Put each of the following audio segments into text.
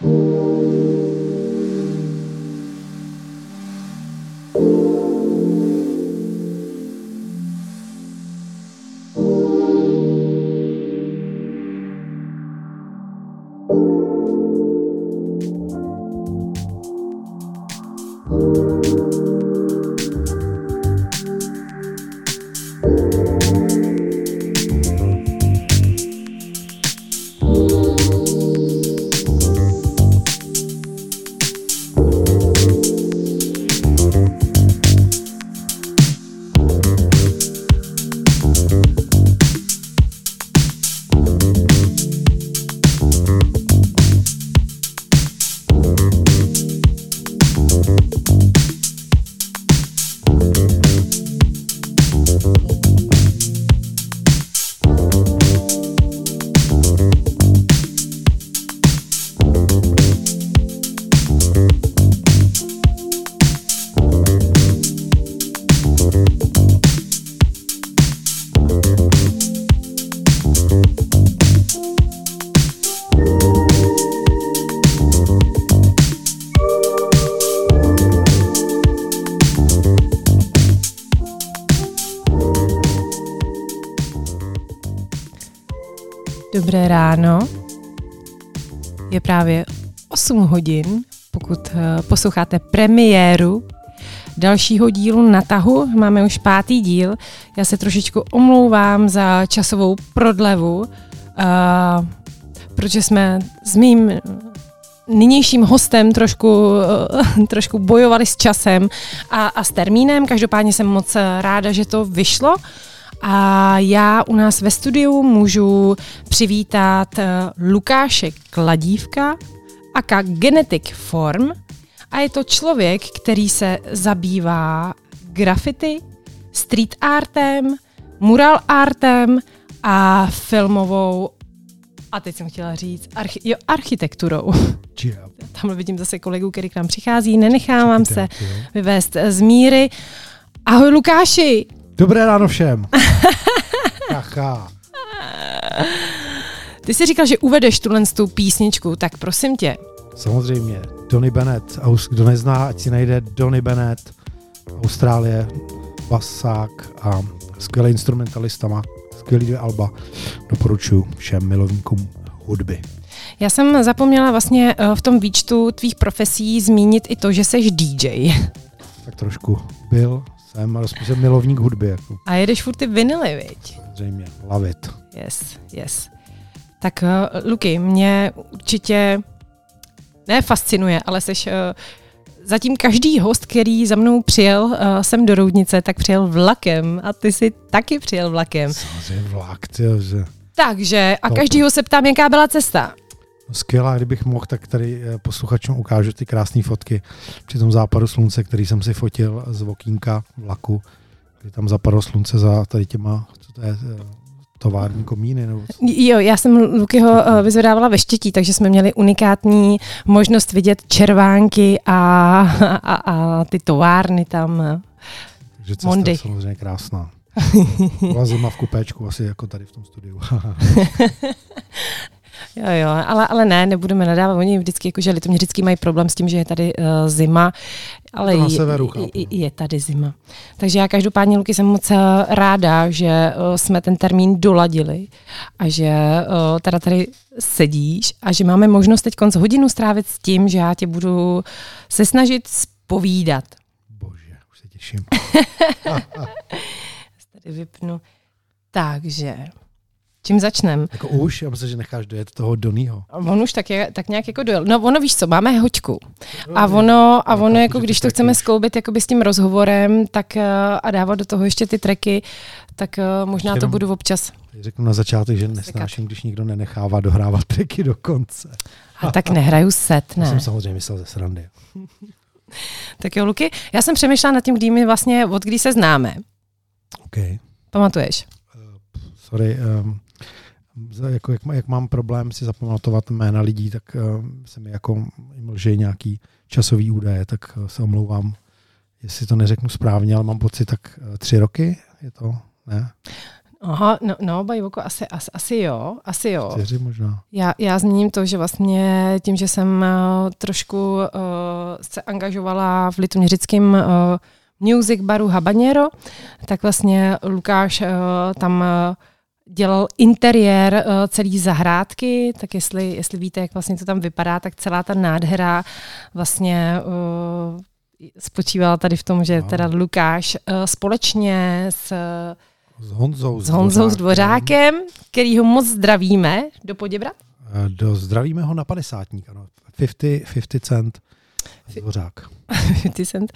Thank. Dobré ráno. Je právě 8 hodin, pokud eh, posloucháte premiéru dalšího dílu na tahu. Máme už pátý díl. Já se trošičku omlouvám za časovou prodlevu, uh, protože jsme s mým nynějším hostem trošku, uh, trošku bojovali s časem a, a s termínem. Každopádně jsem moc ráda, že to vyšlo. Uh, a já u nás ve studiu můžu přivítat eh, Lukáše Kladívka, aka Genetic Form. A je to člověk, který se zabývá graffiti, street artem, mural artem a filmovou a teď jsem chtěla říct, archi- jo, architekturou. Yeah. Tam vidím zase kolegu, který k nám přichází, nenechávám se vyvést z míry. Ahoj Lukáši, Dobré ráno všem. Jaká. Ty jsi říkal, že uvedeš tuhle tu písničku, tak prosím tě. Samozřejmě, Donny Bennett. A už kdo nezná, ať si najde Donny Bennett, Austrálie, basák a skvělý instrumentalista, má skvělý dvě alba. Doporučuji všem milovníkům hudby. Já jsem zapomněla vlastně eh, v tom výčtu tvých profesí zmínit i to, že jsi DJ. Tak trošku byl, jsem, jsem milovník hudby. Jako. A jedeš furt ty vinily, viď? Samozřejmě, love it. Yes, yes. Tak uh, Luky, mě určitě ne fascinuje, ale seš uh, zatím každý host, který za mnou přijel uh, sem do Roudnice, tak přijel vlakem a ty si taky přijel vlakem. Samozřejmě vlak, tyjo, že... Takže a každýho se ptám, jaká byla cesta. Skvělá, kdybych mohl, tak tady posluchačům ukážu ty krásné fotky při tom západu slunce, který jsem si fotil z okýnka vlaku, kdy tam zapadlo slunce za tady těma, co to je, tovární komíny? Nebo co? Jo, já jsem Lukyho uh, vyzvedávala ve štětí, takže jsme měli unikátní možnost vidět červánky a, a, a ty továrny tam. Takže cesta Mondy. je samozřejmě krásná. Byla zima v kupéčku, asi jako tady v tom studiu. Jo, jo, ale, ale ne, nebudeme nadávat. Oni vždycky, jakože lidi vždycky mají problém s tím, že je tady uh, zima, ale To je, severu, je, je tady zima. Takže já každopádně, Luky, jsem moc eh, ráda, že uh, jsme ten termín doladili a že uh, teda tady sedíš a že máme možnost teď konc hodinu strávit s tím, že já tě budu se snažit spovídat. Bože, už se těším. Tady vypnu. Takže, čím začneme? Jako už, já myslím, že necháš dojet toho Donýho. On už tak, je, tak nějak jako dojel. No ono víš co, máme hoďku. A ono, a No, ono chápu, jako když to chceme už- skloubit jakoby s tím rozhovorem, tak eh, a dávat do toho ještě ty treky, tak eh, možná to Jenom- budu občas. Řeknu na začátek, že nesnáším, když někdo nenechává dohrávat triky do konce. A tak nehraju set, To ne. jsem samozřejmě myslel ze srandy. Tak jo, Luky, já jsem přemýšlela nad tím, kdy my vlastně, od kdy se známe. OK. Pamatuješ? Sorry. Um, jako, jak, jak, mám problém si zapamatovat jména lidí, tak um, se mi jako jim lže nějaký časový údaje, tak uh, se omlouvám, jestli to neřeknu správně, ale mám pocit tak uh, tři roky, je to, ne? Aha, no, no Bajvoko, asi, asi, asi jo, asi jo. Čtyři možná. Já, já zmíním to, že vlastně tím, že jsem uh, trošku uh, se angažovala v litoměřickém uh, music baru Habanero, tak vlastně Lukáš uh, tam uh, dělal interiér uh, celý zahrádky, tak jestli, jestli víte, jak vlastně to tam vypadá, tak celá ta nádhera vlastně uh, spočívala tady v tom, že teda Lukáš uh, společně s s Honzou, s Honzou s Dvořákem, který ho moc zdravíme. Do Poděbrat? Do, zdravíme ho na padesátník, ano. 50, 50 cent Dvořák. 50 cent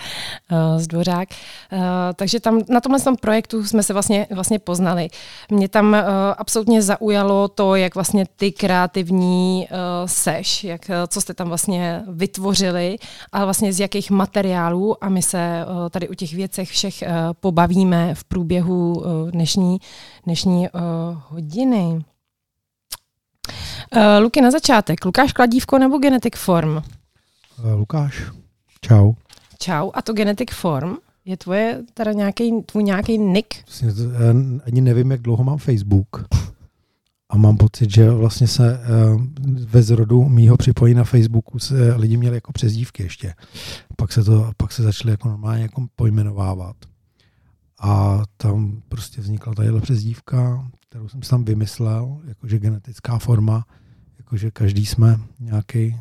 uh, z Dvořák. Uh, takže tam na tomhle tom projektu jsme se vlastně, vlastně poznali. Mě tam uh, absolutně zaujalo to, jak vlastně ty kreativní uh, seš, jak, co jste tam vlastně vytvořili, ale vlastně z jakých materiálů a my se uh, tady u těch věcech všech uh, pobavíme v průběhu uh, dnešní, dnešní uh, hodiny. Uh, Luky na začátek. Lukáš Kladívko nebo Genetic Form? Uh, Lukáš, čau. Čau, a to Genetic Form je tvoje, teda nějaký, tvůj nějaký nick? Vlastně, ani nevím, jak dlouho mám Facebook. A mám pocit, že vlastně se uh, ve zrodu mýho připojení na Facebooku se lidi měli jako přezdívky ještě. Pak se, to, pak se začali jako normálně jako pojmenovávat. A tam prostě vznikla tadyhle přezdívka, kterou jsem si tam vymyslel, jakože genetická forma, jakože každý jsme nějaký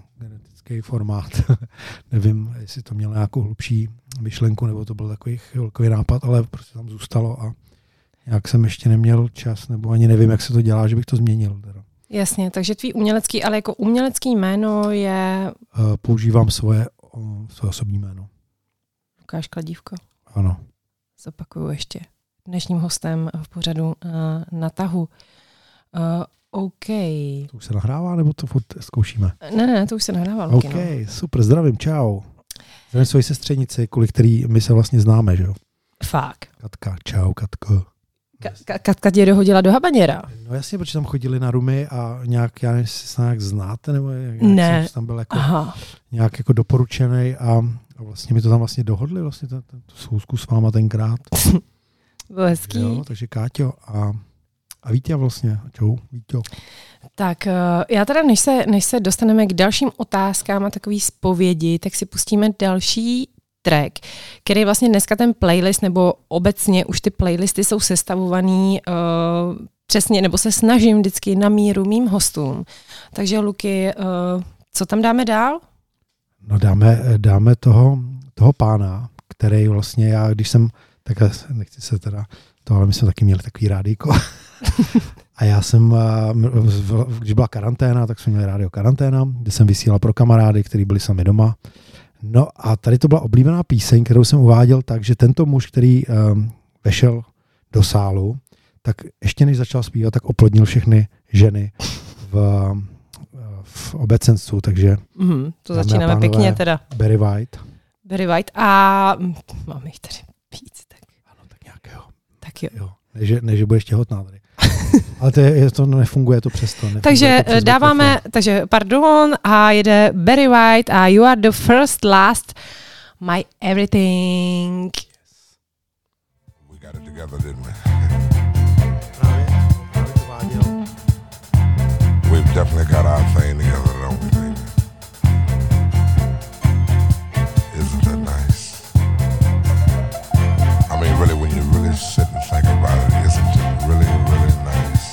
genetický formát. Nevím, jestli to mělo nějakou hlubší myšlenku, nebo to byl takový velký nápad, ale prostě tam zůstalo a jak jsem ještě neměl čas, nebo ani nevím, jak se to dělá, že bych to změnil. Teda. Jasně, takže tvý umělecký, ale jako umělecký jméno je... Uh, používám svoje, uh, svoje osobní jméno. Lukáš Kladívko. Ano. Zopakuju ještě. Dnešním hostem v pořadu uh, na tahu. OK. To už se nahrává, nebo to furt zkoušíme? Ne, ne, to už se nahrává. OK, no. super, zdravím, čau. Zdravím svoji sestřenici, kvůli který my se vlastně známe, že jo? Fakt. Katka, čau, Katko. Ka- Katka tě dohodila do habaněra. No jasně, protože tam chodili na rumy a nějak, já nevím, jestli se nějak znáte, nebo jak ne. jsem tam byl jako, Aha. nějak jako doporučený a, a vlastně mi to tam vlastně dohodli, vlastně tu schůzku s váma tenkrát. Bylo hezký. Jo, takže Káťo a a Vítě vlastně. Čau, Vítě. Tak eh, já teda, než se, než se dostaneme k dalším otázkám a takový zpovědi, tak si pustíme další track, který vlastně dneska ten playlist, nebo obecně už ty playlisty jsou sestavovaný uh, přesně, nebo se snažím vždycky na míru mým hostům. Takže Luky, uh, co tam dáme dál? No dáme, dáme toho, toho pána, který vlastně já, když jsem, tak nechci se teda, to, ale my jsme taky měli takový rádíko. A já jsem, když byla karanténa, tak jsme měli rádio karanténa, kde jsem vysílal pro kamarády, kteří byli sami doma. No a tady to byla oblíbená píseň, kterou jsem uváděl tak, že tento muž, který um, vešel do sálu, tak ještě než začal zpívat, tak oplodnil všechny ženy v, v obecenstvu, takže... Mm, to začínáme pánové, pěkně teda. Barry White. Barry White a máme jich tady víc. Tak. Ano, tak nějakého. Tak jo. jo. Než, než budeš těhotná tady. Ale to, je, to nefunguje to přesto. takže to dáváme, mikrofon. takže pardon, a jede Barry White a You are the first, last, my everything. We got it together, didn't we? We've definitely got our thing together, think about it, isn't it really, really nice?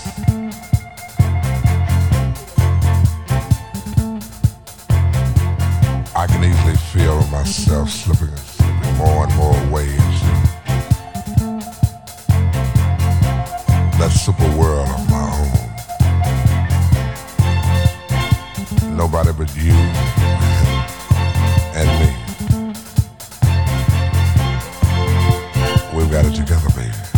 I can easily feel myself slipping and slipping more and more waves. That super world of my own. Nobody but you and me. We've got it together, baby.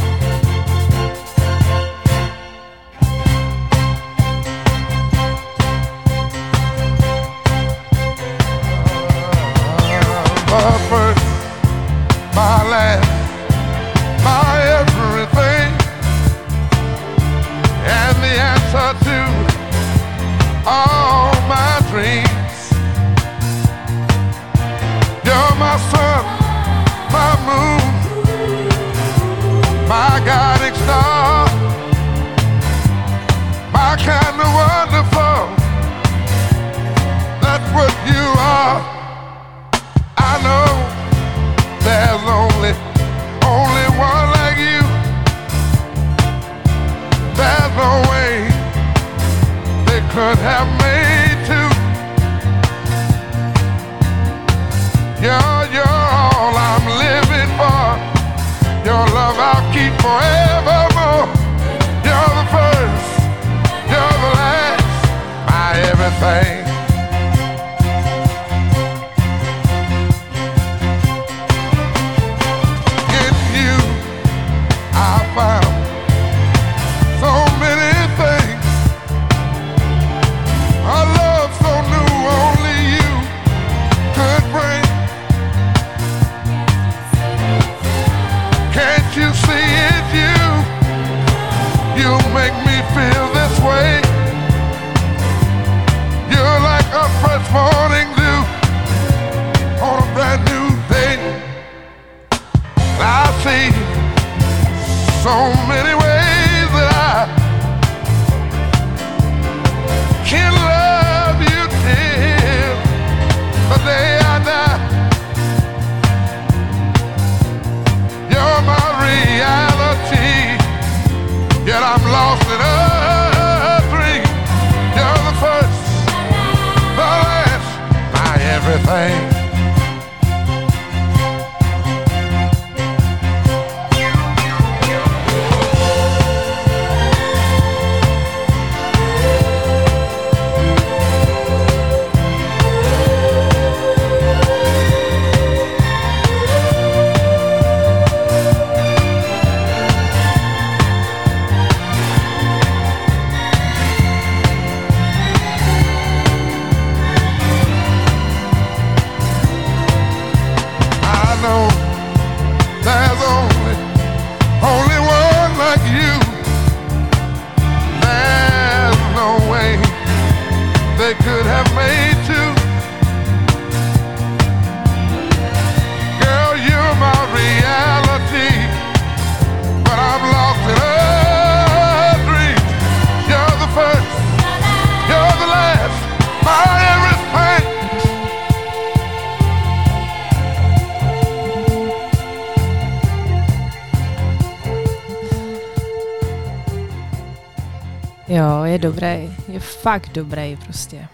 Fakt dobrý prostě.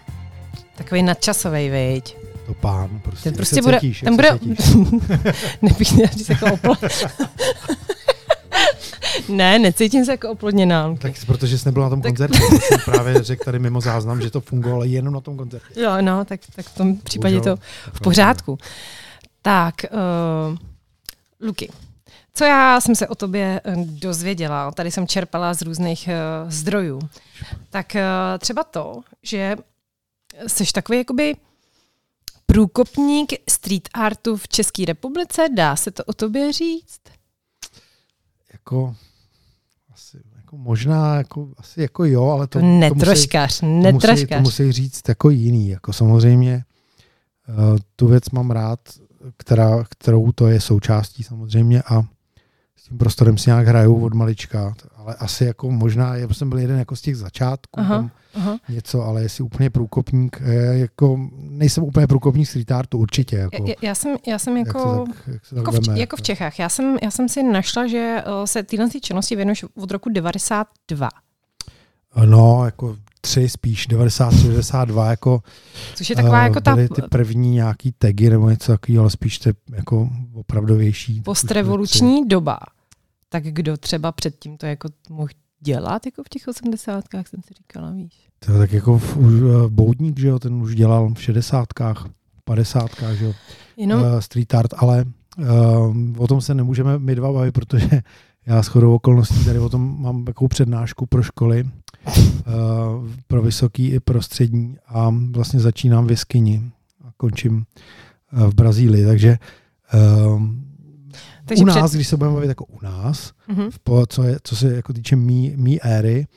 Takový nadčasový, viď? To pán, prostě. Ten prostě bude... cítíš, ten bude... Nebych měla říct jako oplo... ne, necítím se jako oplodněná. Tak protože jsi nebyl na tom Tak- koncertě, tak jsem právě řekl tady mimo záznam, že to fungovalo jenom na tom koncertě. Jo, no, tak, tak v tom případě Bohužel, to v pořádku. Tak, uh, Luky, co já jsem se o tobě eh, dozvěděla, tady jsem čerpala z různých uh, zdrojů, tak uh, třeba to, že jsi takový jakoby průkopník street artu v České republice, dá se to o tobě říct? Jako, asi, jako možná, jako, asi jako jo, ale to, To to musí, netroškař, to musí, to netroškař. musí říct jako jiný. Jako samozřejmě uh, tu věc mám rád, která, kterou to je součástí samozřejmě a s tím prostorem si nějak hraju od malička, ale asi jako možná, já jsem byl jeden jako z těch začátků, Aha. tam Aha. něco, ale jestli úplně průkopník, eh, jako nejsem úplně průkopník street artu, určitě. Jako, Já, já, jsem, já jsem jak jako... se tak, jak tak Jako v, jako v Čechách. Já jsem, já jsem si našla, že uh, se tyhle ty činnosti věnuješ od roku 92, No, jako tři spíš, 93, 92, jako což je taková eh, jako ta ty první nějaký tagy nebo něco takového, ale spíš ty jako opravdovější. postrevoluční doba. Tak kdo třeba předtím to jako mohl dělat jako v těch osmdesátkách, jsem si říkala, víš. To, tak jako v, už, eh, Boudník, že jo, ten už dělal v šedesátkách, padesátkách, že jo, Jenom, uh, street art, ale uh, o tom se nemůžeme my dva bavit, protože já s chodou okolností tady o tom mám takovou přednášku pro školy, uh, pro vysoký i pro střední a vlastně začínám v jeskyni a končím uh, v Brazílii, takže uh, takže u nás, před, když se budeme bavit jako u nás, v po, co, je, co se jako týče mý, mý éry,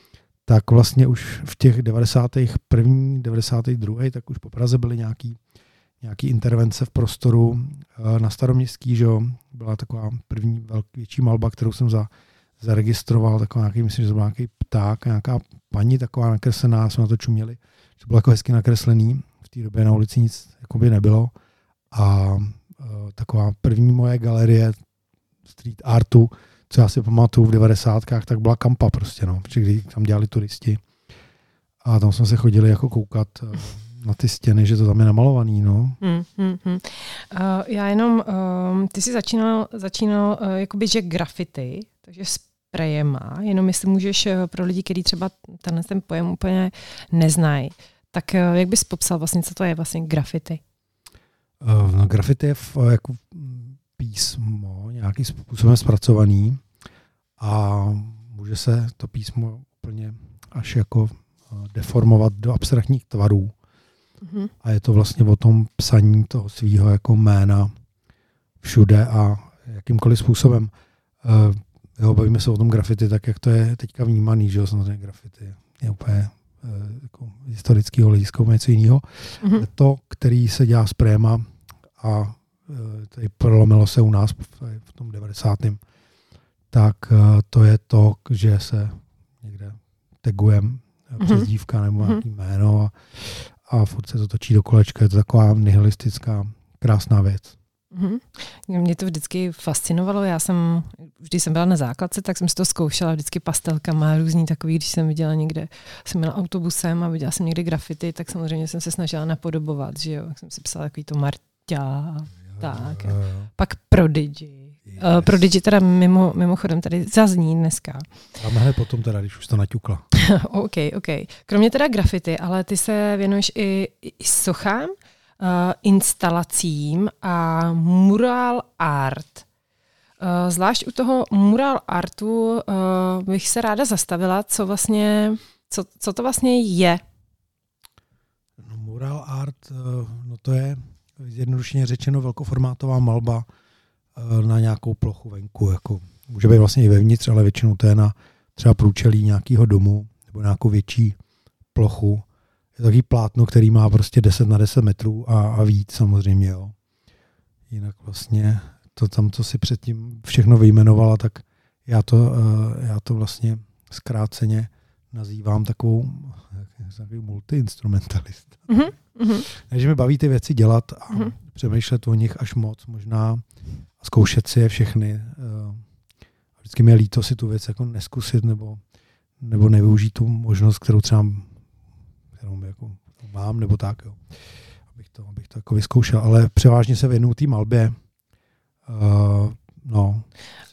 tak vlastně už v těch 91. 92. tak už po Praze byly nějaký, nějaký intervence v prostoru eh, na staroměstský, že jo, byla taková první velký, větší malba, kterou jsem za, zaregistroval, taková nějaký, myslím, že to byl nějaký tak, nějaká paní taková nakreslená, jsme na to čuměli, že bylo jako hezky nakreslený, v té době na ulici nic jakoby nebylo a uh, taková první moje galerie street artu, co já si pamatuju v 90. tak byla kampa prostě, no, kdy tam dělali turisti a tam jsme se chodili jako koukat uh, na ty stěny, že to tam je namalovaný, no. Hmm, hmm, hmm. Uh, já jenom, uh, ty jsi začínal, začínal uh, jakoby, že grafity, takže sprejema, jenom jestli můžeš uh, pro lidi, kteří třeba tenhle ten pojem úplně neznají, tak uh, jak bys popsal vlastně, co to je vlastně grafity? Uh, no, grafity je v, jako písmo nějakým způsobem zpracovaný a může se to písmo úplně až jako deformovat do abstraktních tvarů. Mm-hmm. A je to vlastně o tom psaní toho svého jako jména všude a jakýmkoliv způsobem. Jo, bavíme se o tom grafity, tak jak to je teďka vnímaný, že jo, samozřejmě grafity je úplně uh, jako historického hlediska něco jiného. Mm-hmm. To, který se dělá s préma a uh, tady prolomilo se u nás v tom 90. tak uh, to je to, že se někde tagujeme mm-hmm. přezdívka nebo mm-hmm. nějaký jméno a, a furt se to točí do kolečka. Je to taková nihilistická, krásná věc. Mm-hmm. Mě to vždycky fascinovalo. Já jsem, vždy jsem byla na základce, tak jsem si to zkoušela vždycky pastelkama různý takový, když jsem viděla někde, jsem měla autobusem a viděla jsem někde grafity, tak samozřejmě jsem se snažila napodobovat, že jo. jsem si psala takový to Marťa, tak. Jo. Pak Prodigy. Yes. Uh, Prodigy teda mimo, mimochodem tady zazní dneska. Hned potom teda, když už to naťukla. OK, OK. Kromě teda grafity, ale ty se věnuješ i, i sochám, instalacím a mural art. Uh, zvlášť u toho mural artu uh, bych se ráda zastavila, co vlastně, co, co to vlastně je. No, mural art, no to je zjednodušeně řečeno velkoformátová malba na nějakou plochu venku. Jako, může být vlastně i vevnitř, ale většinou to je na třeba průčelí nějakého domu nebo nějakou větší plochu. Je takový plátno, který má prostě 10 na 10 metrů a, a víc samozřejmě. Jo. Jinak vlastně to tam, co si předtím všechno vyjmenovala, tak já to, uh, já to vlastně zkráceně nazývám takovou takový multiinstrumentalist. Mm-hmm. Takže mi baví ty věci dělat a mm-hmm. přemýšlet o nich až moc možná a zkoušet si je všechny. Uh, vždycky mi je líto si tu věc jako neskusit nebo nebo nevyužít tu možnost, kterou třeba kterou jako mám, nebo tak, jo. Abych to, abych to jako vyzkoušel, ale převážně se věnuju té malbě. Uh, no.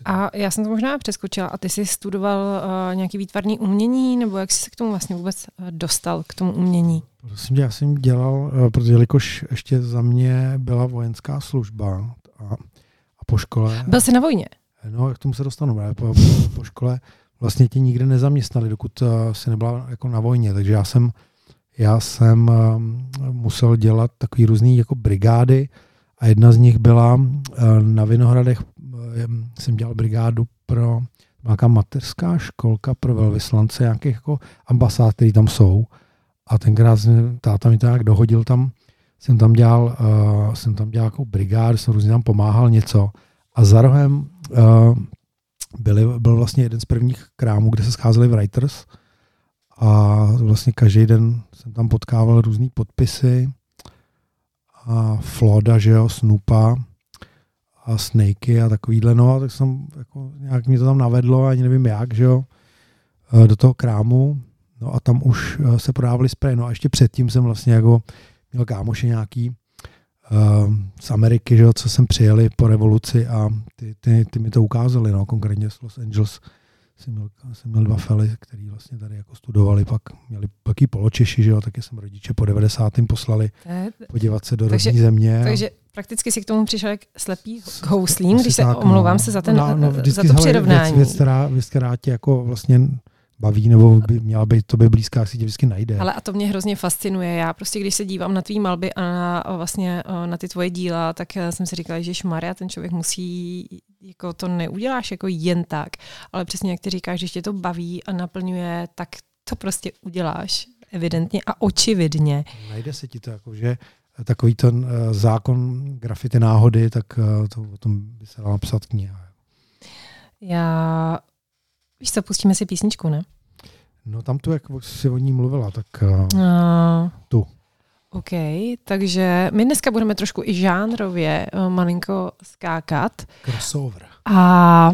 A já jsem to možná přeskočila. A ty jsi studoval uh, nějaký výtvarný umění, nebo jak jsi se k tomu vlastně vůbec uh, dostal, k tomu umění? Prosím tě, já jsem dělal, uh, protože jelikož ještě za mě byla vojenská služba a, a po škole... Byl jsi na vojně? No, k tomu se dostanu. Po, po škole vlastně tě nikde nezaměstnali, dokud uh, si nebyla jako na vojně. Takže já jsem, já jsem uh, musel dělat takový různý jako brigády a jedna z nich byla uh, na Vinohradech, uh, jsem dělal brigádu pro nějaká mateřská školka pro velvyslance nějakých jako ambasád, které tam jsou. A tenkrát táta mi to nějak dohodil tam, jsem tam dělal, uh, jsem tam dělal jako brigádu, jsem různě tam pomáhal něco. A za rohem uh, byli, byl vlastně jeden z prvních krámů, kde se scházeli writers a vlastně každý den jsem tam potkával různé podpisy. A Floda, že jo, Snoopa a Snakey a takovýhle, no a tak jsem, jako, nějak mě to tam navedlo, ani nevím jak, že jo, do toho krámu, no a tam už eh, se prodávali spray, no a ještě předtím jsem vlastně jako měl kámoše nějaký, uh, z Ameriky, že jo, co jsem přijeli po revoluci a ty, ty, ty mi to ukázali, no, konkrétně z Los Angeles jsem měl, jsem měl dva fely, který vlastně tady jako studovali, pak měli taky poločeši, že jo, taky jsem rodiče po 90. poslali podívat se do takže, rodní země. Takže prakticky si k tomu přišel jak slepý k houslím, když se tak, omlouvám no, se za, ten, no, no, za to přirovnání. Věc, věc, která, věc, která tě jako vlastně baví, nebo by měla být tobě blízká, si tě vždycky najde. Ale a to mě hrozně fascinuje. Já prostě, když se dívám na tvý malby a na, vlastně na ty tvoje díla, tak jsem si říkala, že Maria, ten člověk musí, jako to neuděláš jako jen tak, ale přesně jak ty říkáš, že tě to baví a naplňuje, tak to prostě uděláš evidentně a očividně. Najde se ti to jako, že takový ten uh, zákon grafity náhody, tak uh, to, o tom by se dala napsat kniha. Já Víš co, pustíme si písničku, ne? No tam tu, jak si o ní mluvila, tak uh, Uh, tu. OK, takže my dneska budeme trošku i žánrově uh, malinko skákat. Crossover. A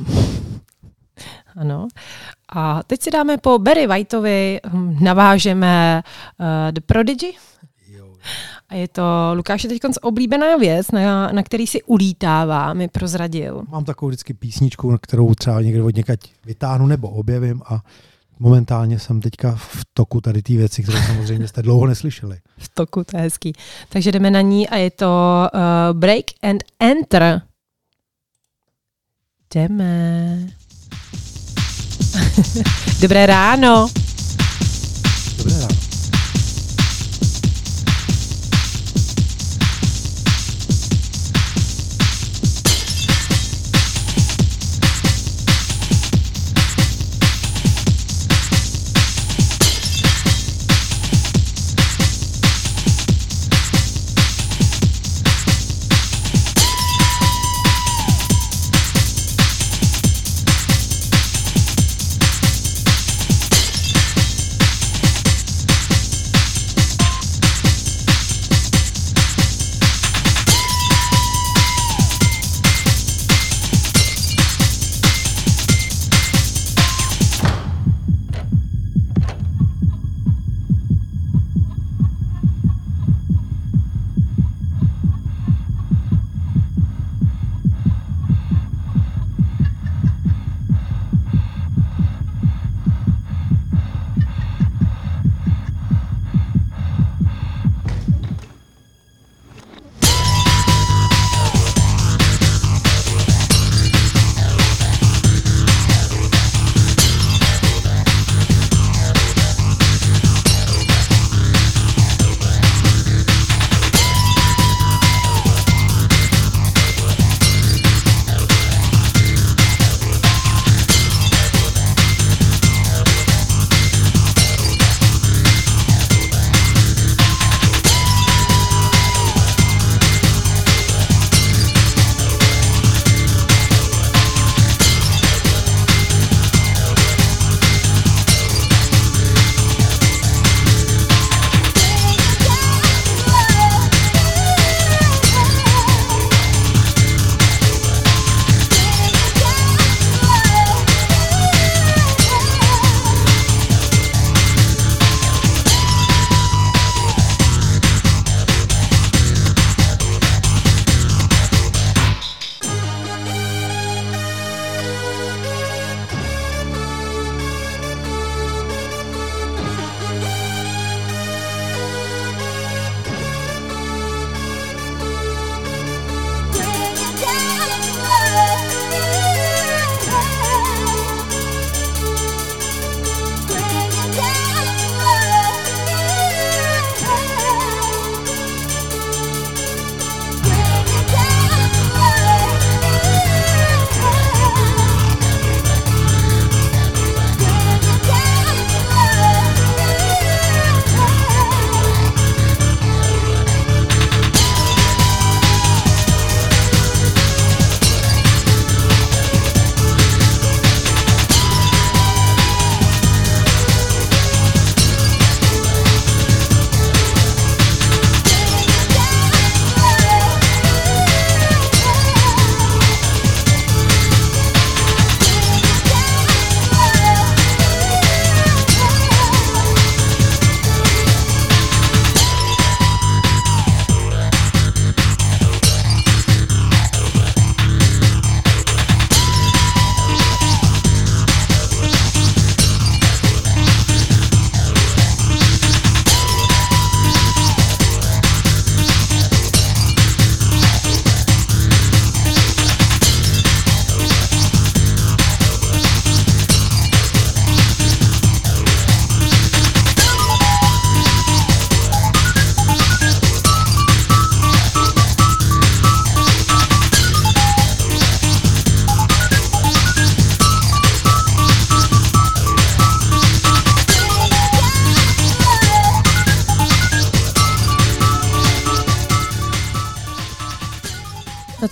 ano. A teď si dáme po Barry Whiteovi, hm, navážeme uh, The Prodigy. Jo. A je to Lukáše teď oblíbená věc, na, na který si ulítává, mi prozradil. Mám takovou vždycky písničku, kterou třeba někde od někať vytáhnu nebo objevím a momentálně jsem teďka v toku tady té věci, které samozřejmě jste dlouho neslyšeli. V toku, to je hezký. Takže jdeme na ní a je to uh, Break and Enter. Jdeme. Dobré ráno.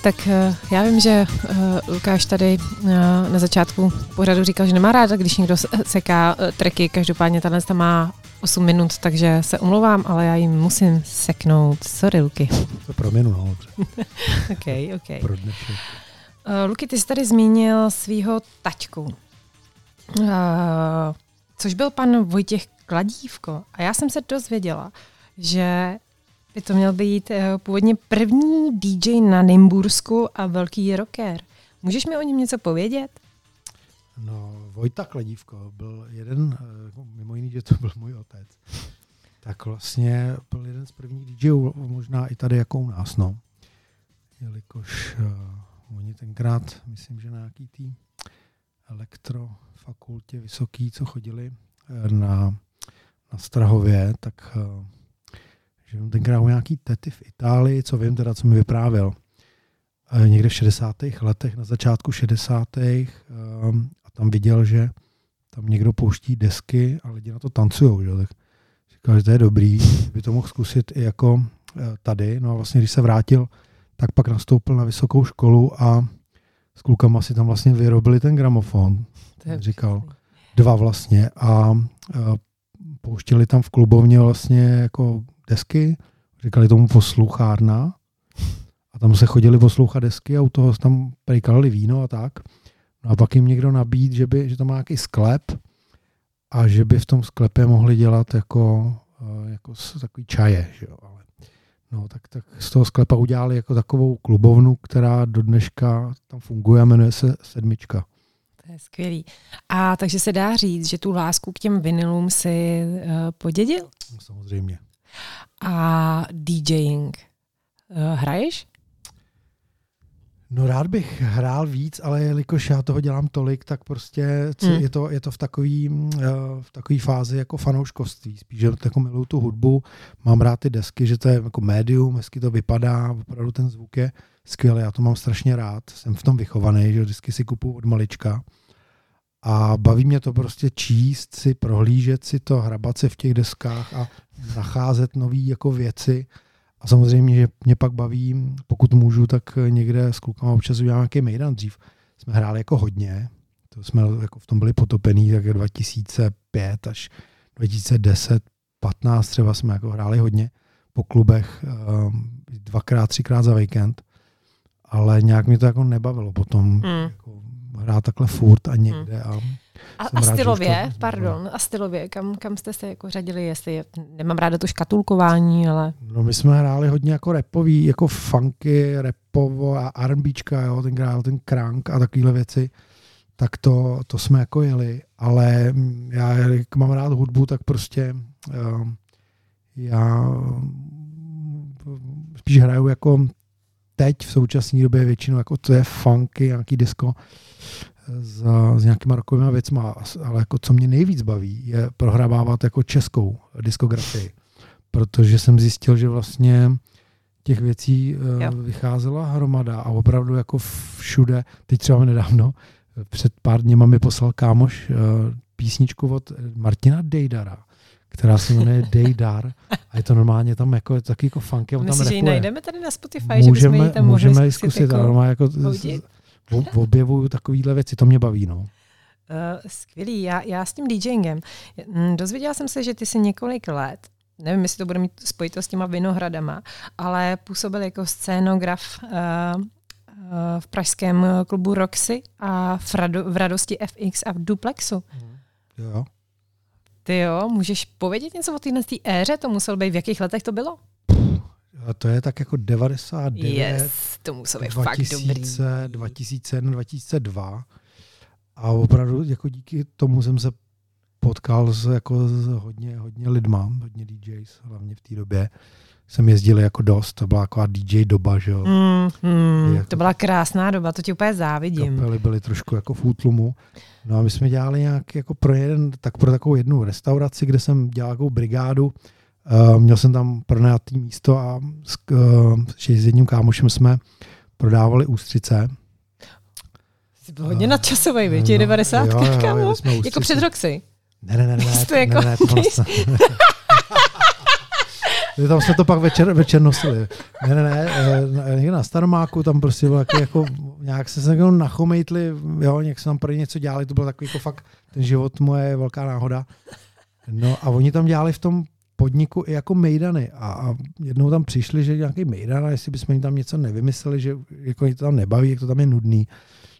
Tak eh, já vím, že uh, Lukáš tady uh, na začátku pořadu říkal, že nemá rád, když někdo seká treky, každopádně tahle má 8 minut, takže se omlouvám, ale já jim musím seknout. Sorry, Luky. To prominu, no. OK, OK. Pro dnešek. Luky, ty jsi tady zmínil svého taťku, což byl pan Vojtěch Kladívko. A já jsem se dozvěděla, že by to měl být uh, původně první DJ na Nymbursku a velký rocker. Můžeš mi o něm něco povědět? No, Vojta Kladívko byl jeden, eh, mimo jiný, že to byl můj otec, tak vlastně byl jeden z prvních DJů, možná i tady jako u nás, no. Jelikož uh, oni tenkrát, myslím, že na nějaký tý elektrofakultě vysoký, co chodili na, na Strahově, tak uh, že on tenkrát u nějaký tety v Itálii, co vím teda, co mi vyprávěl, uh, někde v 60. letech, na začátku 60. Um, a tam viděl, že tam někdo pouští desky a lidi na to tancují, že? tak říkal, že to je dobrý, by to mohl zkusit i jako eh, tady. No a vlastně, když se vrátil, tak pak nastoupil na vysokou školu a s klukama si tam vlastně vyrobili ten gramofon, říkal. Dva vlastně a, a pouštili tam v klubovně vlastně jako desky, říkali tomu posluchárna a tam se chodili poslouchat desky a u toho tam prejkali víno a tak. No a pak jim někdo nabít, že, by, že tam má nějaký sklep a že by v tom sklepě mohli dělat jako, eh, jako takový čaje. Že jo? Ale, no, tak, tak z toho sklepa udělali jako takovou klubovnu, která do dneška tam funguje a jmenuje se Sedmička. To je skvělý. A takže se dá říct, že tu lásku k těm vinilům si uh, podědil? Samozřejmě. A DJing. Uh, hraješ? No rád bych hrál víc, ale jelikož já toho dělám tolik, tak prostě hmm. je, to, je to v takový, eh, v takový fázi jako fanouškovství. Spíš, že jako miluju tu hudbu, mám rád ty desky, že to je jako médium, hezky to vypadá, opravdu ten zvuk je skvělý, já to mám strašně rád, jsem v tom vychovaný, že vždycky si kupuju od malička. A baví mě to prostě číst si, prohlížet si to, hrabat se v těch deskách a nacházet nové jako věci a samozřejmě, že mě pak baví, pokud můžu, tak někde s klukama občas udělám nějaký mejdan. Dřív jsme hráli jako hodně, to jsme jako v tom byli potopený, tak 2005 až 2010, 15 třeba jsme jako hráli hodně po klubech ehm, dvakrát, třikrát za víkend, ale nějak mě to jako nebavilo potom mm. jako hrát takhle furt a někde mm. a a, a stylově, to, pardon, a stylově, kam, kam jste se jako řadili, jestli, nemám ráda to škatulkování, ale... No my jsme hráli hodně jako repový, jako funky, repovo a R&Bčka, jo, ten hrál ten krank a takovéhle věci, tak to, to jsme jako jeli, ale já, jak mám rád hudbu, tak prostě uh, já spíš hraju jako teď v současné době většinou jako to je funky, nějaký disco, s, s nějakýma rokovými věcma, ale jako co mě nejvíc baví, je prohrávávat jako českou diskografii. Protože jsem zjistil, že vlastně těch věcí uh, vycházela hromada a opravdu jako všude, teď třeba nedávno, před pár dněma mi poslal kámoš uh, písničku od Martina Dejdara, která se jmenuje Dejdar a je to normálně tam jako taky jako funky. On Myslíš, tam že ji najdeme tady na Spotify, můžeme, že bychom ji tam můžeme mohli zkusit, zkusit jako, jako objevuju takovéhle věci, to mě baví. No. Uh, skvělý, já, já s tím DJingem. Mm, dozvěděla jsem se, že ty jsi několik let, nevím, jestli to bude mít spojitost s těma vinohradama, ale působil jako scénograf uh, uh, v pražském klubu Roxy a v, rado, v Radosti FX a v Duplexu. Jo. Ty jo, můžeš povědět něco o téhle éře? To muselo být, v jakých letech to bylo? A to je tak jako 99, yes, to muselo být fakt dobrý. 2001, 2002. A opravdu jako díky tomu jsem se potkal s, jako s hodně, hodně lidma, hodně DJs, hlavně v té době. Jsem jezdil jako dost, to byla taková DJ doba, že jo. Mm, mm, jako, to byla krásná doba, to ti úplně závidím. Kapely byly trošku jako v útlumu. No a my jsme dělali nějak jako pro jeden, tak pro takovou jednu restauraci, kde jsem dělal takovou brigádu, Uh, měl jsem tam pronajatý místo a s, uh, s jedním kámošem jsme prodávali ústřice. Jsi byl hodně uh, nadčasový, víš, no, 90 jo, jo, kámo? Jako před Roxy. Ne, ne, ne, ne, to jako... ne, ne, ne, tam jsme to pak večer, večer nosili. Ne, ne, ne, eh, někde na Staromáku, tam prostě bylo takový jako, nějak se se jako nachomejtli, jo, nějak se tam prý něco dělali, to bylo takový jako fakt, ten život moje velká náhoda. No a oni tam dělali v tom podniku i jako mejdany a, a jednou tam přišli, že nějaký mejdan a jestli bychom jim tam něco nevymysleli, že jako to tam nebaví, jak to tam je nudný,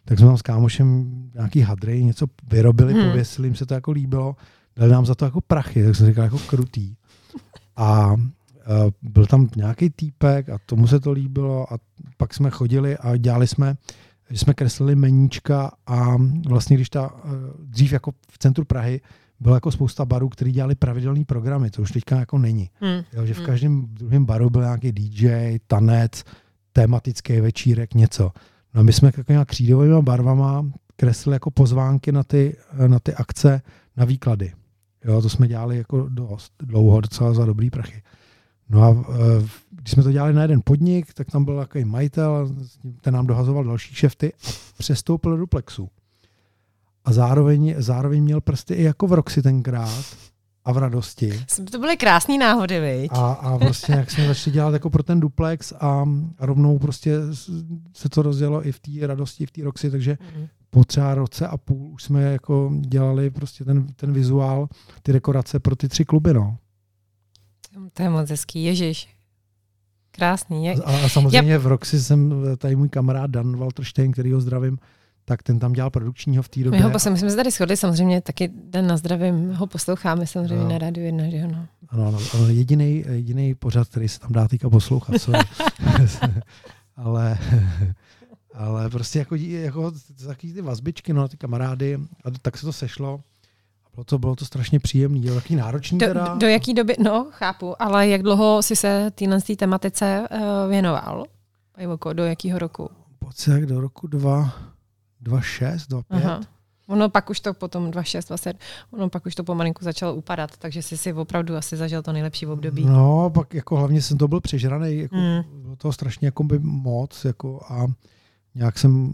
tak jsme tam s kámošem nějaký hadry, něco vyrobili, hmm. pověsili, jim se to jako líbilo, dali nám za to jako prachy, tak jsem říkal jako krutý. A Uh, byl tam nějaký týpek a tomu se to líbilo a pak jsme chodili a dělali jsme, že jsme kreslili meníčka a vlastně když ta, uh, dřív jako v centru Prahy bylo jako spousta barů, který dělali pravidelné programy, to už teďka jako není. Hmm. Jo, že v hmm. každém druhém baru byl nějaký DJ, tanec, tematický večírek, něco. No a my jsme jako nějak křídovými barvama kreslili jako pozvánky na ty, na ty akce, na výklady. Jo, to jsme dělali jako dost dlouho, docela za dobrý prachy. No a e, když jsme to dělali na jeden podnik, tak tam byl takový majitel, ten nám dohazoval další šefty a přestoupil do duplexu. A zároveň, zároveň měl prsty i jako v Roxy tenkrát a v radosti. To byly krásné náhody, viď? A, a prostě jak jsme začali dělat jako pro ten duplex a, a rovnou prostě se to rozdělo i v té radosti, v té Roxy, takže mm. po třeba roce a půl už jsme jako dělali prostě ten, ten vizuál, ty dekorace pro ty tři kluby, no. To je moc hezký, ježiš. Krásný. Jak... A, a samozřejmě Yep. v Roxy jsem, tady můj kamarád Dan Walterstein, který ho zdravím, tak ten tam dělal produkčního v té době. My, ho, my jsme se tady shodli, samozřejmě taky den na zdravím ho posloucháme samozřejmě no. na rádiu jedna, že no. Ano, ano, ano jediný, jediný pořad, který se tam dá teďka poslouchat. ale, ale prostě jako, jako taky ty vazbičky, no, ty kamarády, a tak se to sešlo. Bylo to, bylo to strašně příjemný, bylo taky náročný do, teda. Do jaký doby, no chápu, ale jak dlouho si se téhle tematice uh, věnoval? Do jakého roku? Pocit do roku 2, 26, 25. Aha. Ono pak už to potom 26, 27, ono pak už to pomalinku začalo upadat, takže jsi si opravdu asi zažil to nejlepší období. No, pak jako hlavně jsem to byl přežraný, jako, mm. bylo to strašně jako by moc jako a nějak jsem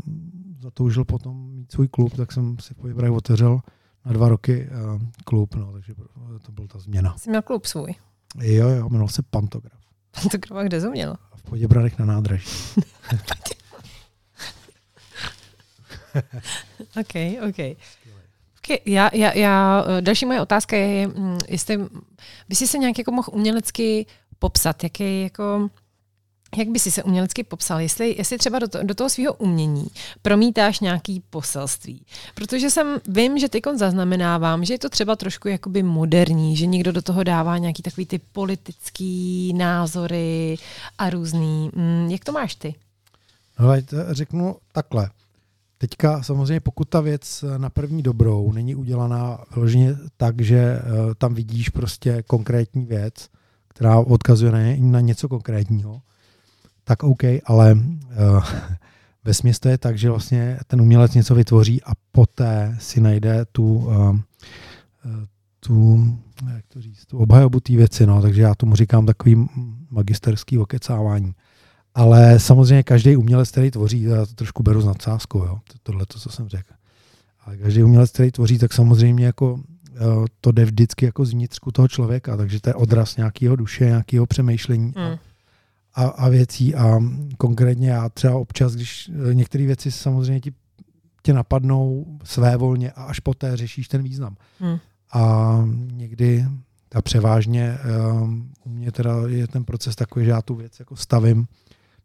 zatoužil potom mít svůj klub, tak jsem si po Jibrách otevřel na dva roky uh, klub, no, takže to byla ta změna. Jsi měl klub svůj? Jo, jo, jmenoval se Pantograf. Pantograf, kde jsi měl? V Poděbradech na nádraží. OK, OK. Okay, já, já, já, eh, další moje otázka je, mm, jestli by si se nějak jako mohl umělecky popsat, jaký jako, jak by si se umělecky popsal, jestli, jestli třeba do, to, do toho svého umění promítáš nějaký poselství. Protože jsem, vím, že teď zaznamenávám, že je to třeba trošku jakoby moderní, že někdo do toho dává nějaký takový ty politický názory a různý. Mm, jak to máš ty? Hele, řeknu takhle. Teďka samozřejmě pokud ta věc na první dobrou není udělaná vyloženě tak, že uh, tam vidíš prostě konkrétní věc, která odkazuje na, na něco konkrétního, tak OK, ale uh, ve to je tak, že vlastně ten umělec něco vytvoří a poté si najde tu, uh, tu, jak to říct, tu obhajobu té věci, no, takže já tomu říkám takový magisterský okecávání. Ale samozřejmě každý umělec, který tvoří, já to trošku beru s nadsázkou, jo, tohle, to, co jsem řekl. Ale každý umělec, který tvoří, tak samozřejmě jako eh, to jde vždycky jako z vnitřku toho člověka, takže to je odraz nějakého duše, nějakého přemýšlení a, mm. a, a věcí. A konkrétně já třeba občas, když eh, některé věci samozřejmě ti, tě napadnou své volně a až poté řešíš ten význam. Mm. A někdy a převážně um, u mě teda je ten proces takový, že já tu věc jako stavím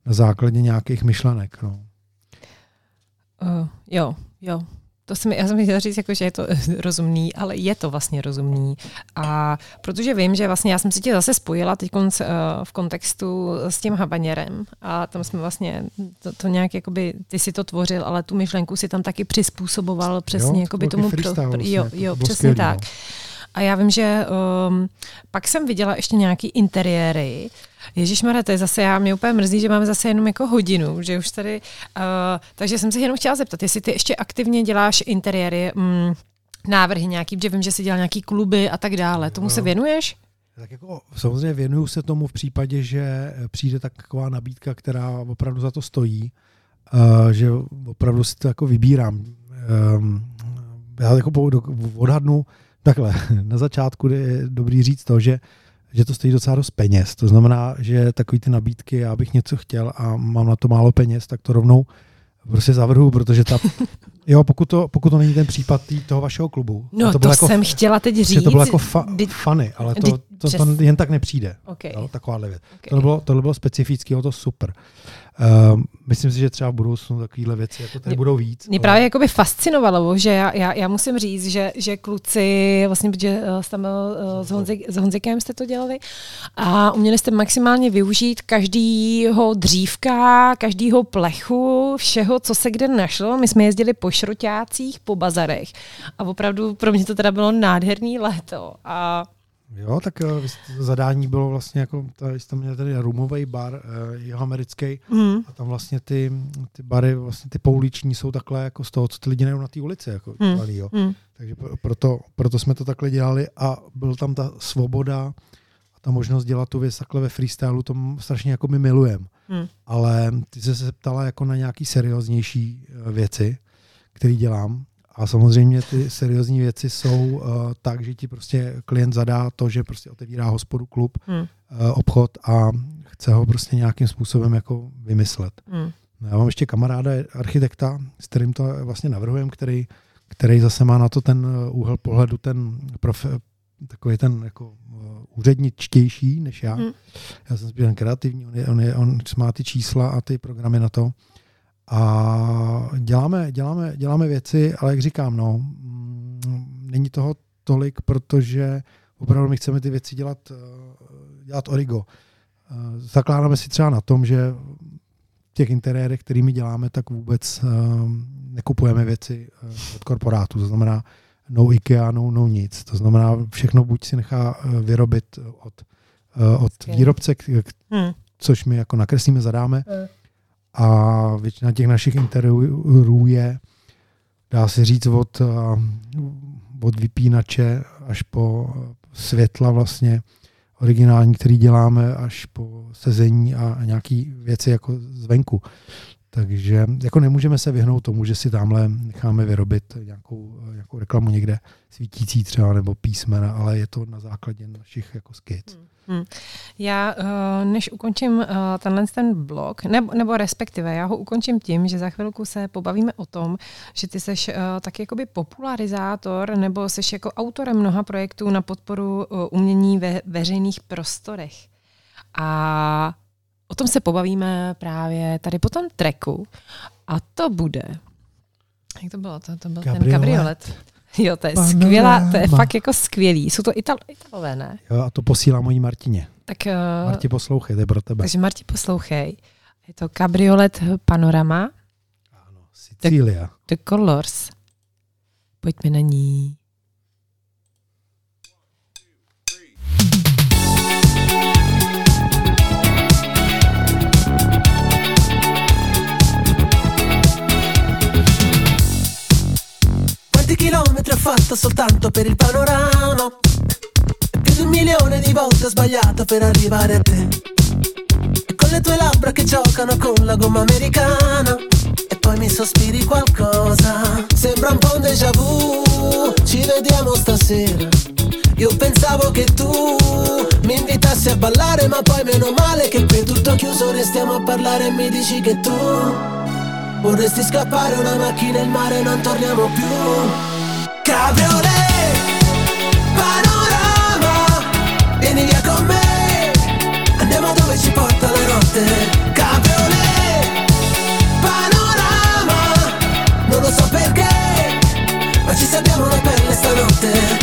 na základě nějakých myšlenek. No. Uh, jo, jo. To jsem, já jsem chtěla říct, jako, že je to rozumný, ale je to vlastně rozumný. A protože vím, že vlastně já jsem si tě zase spojila teď uh, v kontextu s tím habaněrem a tam jsme vlastně to, to nějak, jakoby, ty si to tvořil, ale tu myšlenku si tam taky přizpůsoboval přesně jo, jakoby tomu. Pro, vlastně, jo, jo, přesně skvělý, tak. No. A já vím, že um, pak jsem viděla ještě nějaký interiéry, Ježíš to je zase, já mě úplně mrzí, že máme zase jenom jako hodinu, že už tady, uh, takže jsem se jenom chtěla zeptat, jestli ty ještě aktivně děláš interiéry, mm, návrhy nějaký, že vím, že si dělal nějaký kluby a tak dále, tomu se věnuješ? Tak jako samozřejmě věnuju se tomu v případě, že přijde taková nabídka, která opravdu za to stojí, uh, že opravdu si to jako vybírám. Um, já jako odhadnu takhle, na začátku je dobrý říct to, že že to stojí docela dost peněz. To znamená, že takový ty nabídky, já bych něco chtěl a mám na to málo peněz, tak to rovnou prostě zavrhu, protože ta, jo, pokud to, pokud to není ten případ tý, toho vašeho klubu. No to to, jako, jsem chtěla teď že říct. to bylo jako fa, Vždyť- funny, ale to, to, to, přes- jen tak nepřijde. Okay. Jo, takováhle věc. Okay. Tohle bylo, tohle bylo specifický, bylo to super. Uh, myslím si, že třeba v budoucnu takovéhle věci jako tady budou víc. Mě ale- právě jakoby fascinovalo, že já, já, já musím říct, že, že kluci, vlastně, protože eh, tam eh, s, Honzik, s Honzikem jste to dělali a uměli jste maximálně využít každýho dřívka, každýho plechu, všeho, co se kde našlo. My jsme jezdili po šroťácích, po bazarech a opravdu pro mě to teda bylo nádherný léto a Jo, tak eh, zadání bylo vlastně jako, tady jste měli tady rumový bar, eh, jeho americký, mm, a tam vlastně ty, ty bary, vlastně ty pouliční jsou takhle jako z toho, co ty lidi najdou na té ulici. Jako, mm. jo. mm, Takže pro- proto, proto jsme to takhle dělali a byl tam ta svoboda a ta možnost dělat tu věc takhle ve freestylu, to strašně jako my milujeme. mm. Ale ty jsi se ptala jako na nějaký serióznější eh, věci, které dělám. A samozřejmě ty seriózní věci jsou uh, tak, že ti prostě klient zadá to, že prostě otevírá hospodu, klub, Hmm. uh, obchod a chce ho prostě nějakým způsobem jako vymyslet. Mm. No, Já mám ještě kamaráda, architekta, s kterým to vlastně navrhujem, který, který zase má na to ten uh, úhel pohledu, ten profe, takový ten jako uh, úředničtější než já. Hmm. Já jsem spíš ten kreativní, on, je, on, je, on má ty čísla a ty programy na to. A děláme, děláme, děláme věci, ale jak říkám, no, mm, není toho tolik, protože opravdu my chceme ty věci dělat, uh, dělat origo. Uh, Zakládáme si třeba na tom, že v těch interiérech, kterými děláme, tak vůbec uh, nekupujeme věci od korporátu. To znamená no IKEA, no, no nic. To znamená, všechno buď si nechá vyrobit od, od výrobce, k- k- Mm. což my jako nakreslíme, zadáme. A většina těch našich interiérů je, dá se říct, od, uh, od vypínače až po světla vlastně originální, který děláme, až po sezení a nějaký věci jako zvenku. Takže jako nemůžeme se vyhnout tomu, že si tamhle necháme vyrobit nějakou, nějakou reklamu někde svítící třeba nebo písmena, ale je to na základě našich jako skic. Hmm. Já, eh, než ukončím eh, tenhle ten blog, nebo, nebo respektive já ho ukončím tím, že za chvilku se pobavíme o tom, že ty seš eh, taky jakoby popularizátor nebo seš jako autorem mnoha projektů na podporu umění ve veřejných prostorech. A o tom se pobavíme právě tady po tom treku. A to bude... Jak to bylo? To, to byl ten Kabriolet. kabriolet. Jo, to je Panorama. skvělá, to je fakt jako skvělý. Jsou to Ital, Italové, ne? Jo, a to posílám mojí Martině. Tak, uh, Marti, poslouchej, to je pro tebe. takže Marti, poslouchej. Je to kabriolet Panorama Ano, Sicília. The Colors. Pojďme na ní. Chilometri ho fatto soltanto per il panorama? Più di un milione di volte ho sbagliato per arrivare a te. E con le tue labbra che giocano con la gomma americana. E poi mi sospiri qualcosa. Sembra un po' un déjà vu. Ci vediamo stasera. Io pensavo che tu mi invitassi a ballare, ma poi meno male che qui tutto chiuso. Restiamo a parlare e mi dici che tu Vorresti scappare una macchina in mare non torniamo più. Cabriolet Panorama Vieni via con me. Andiamo dove ci porta la notte. Cabriolet Panorama Non lo so perché Ma ci salviamo la pelle stanotte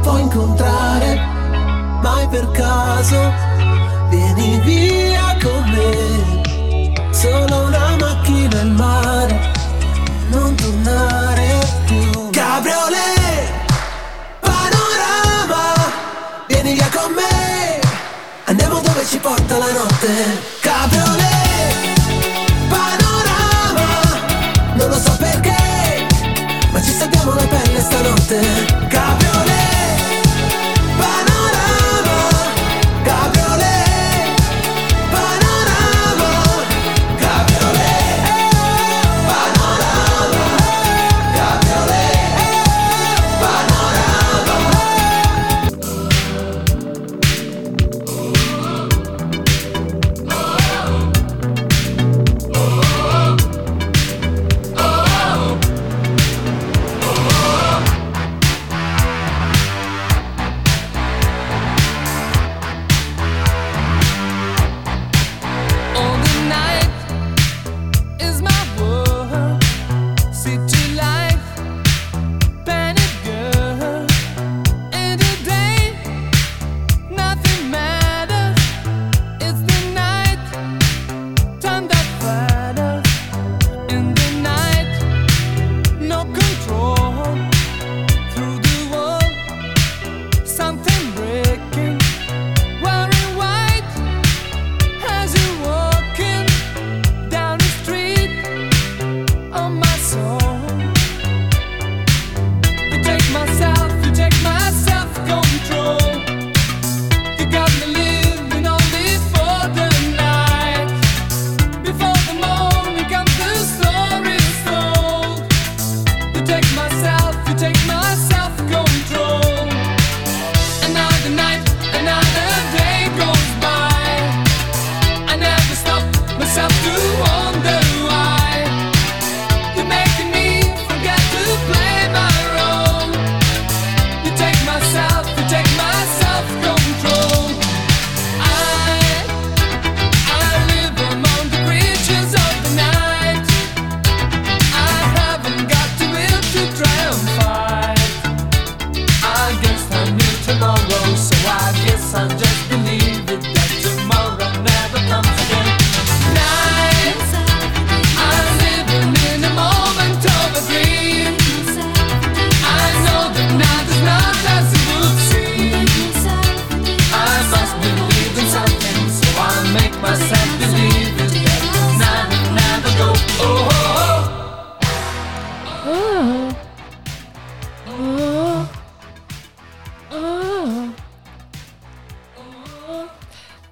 può incontrare Mai per caso. Vieni via con me Solo una macchina al mare Non tornare più. Cabriolet Panorama Vieni via con me Andiamo dove ci porta la notte. Cabriolet Panorama Non lo so perché Ma ci salviamo la pelle stanotte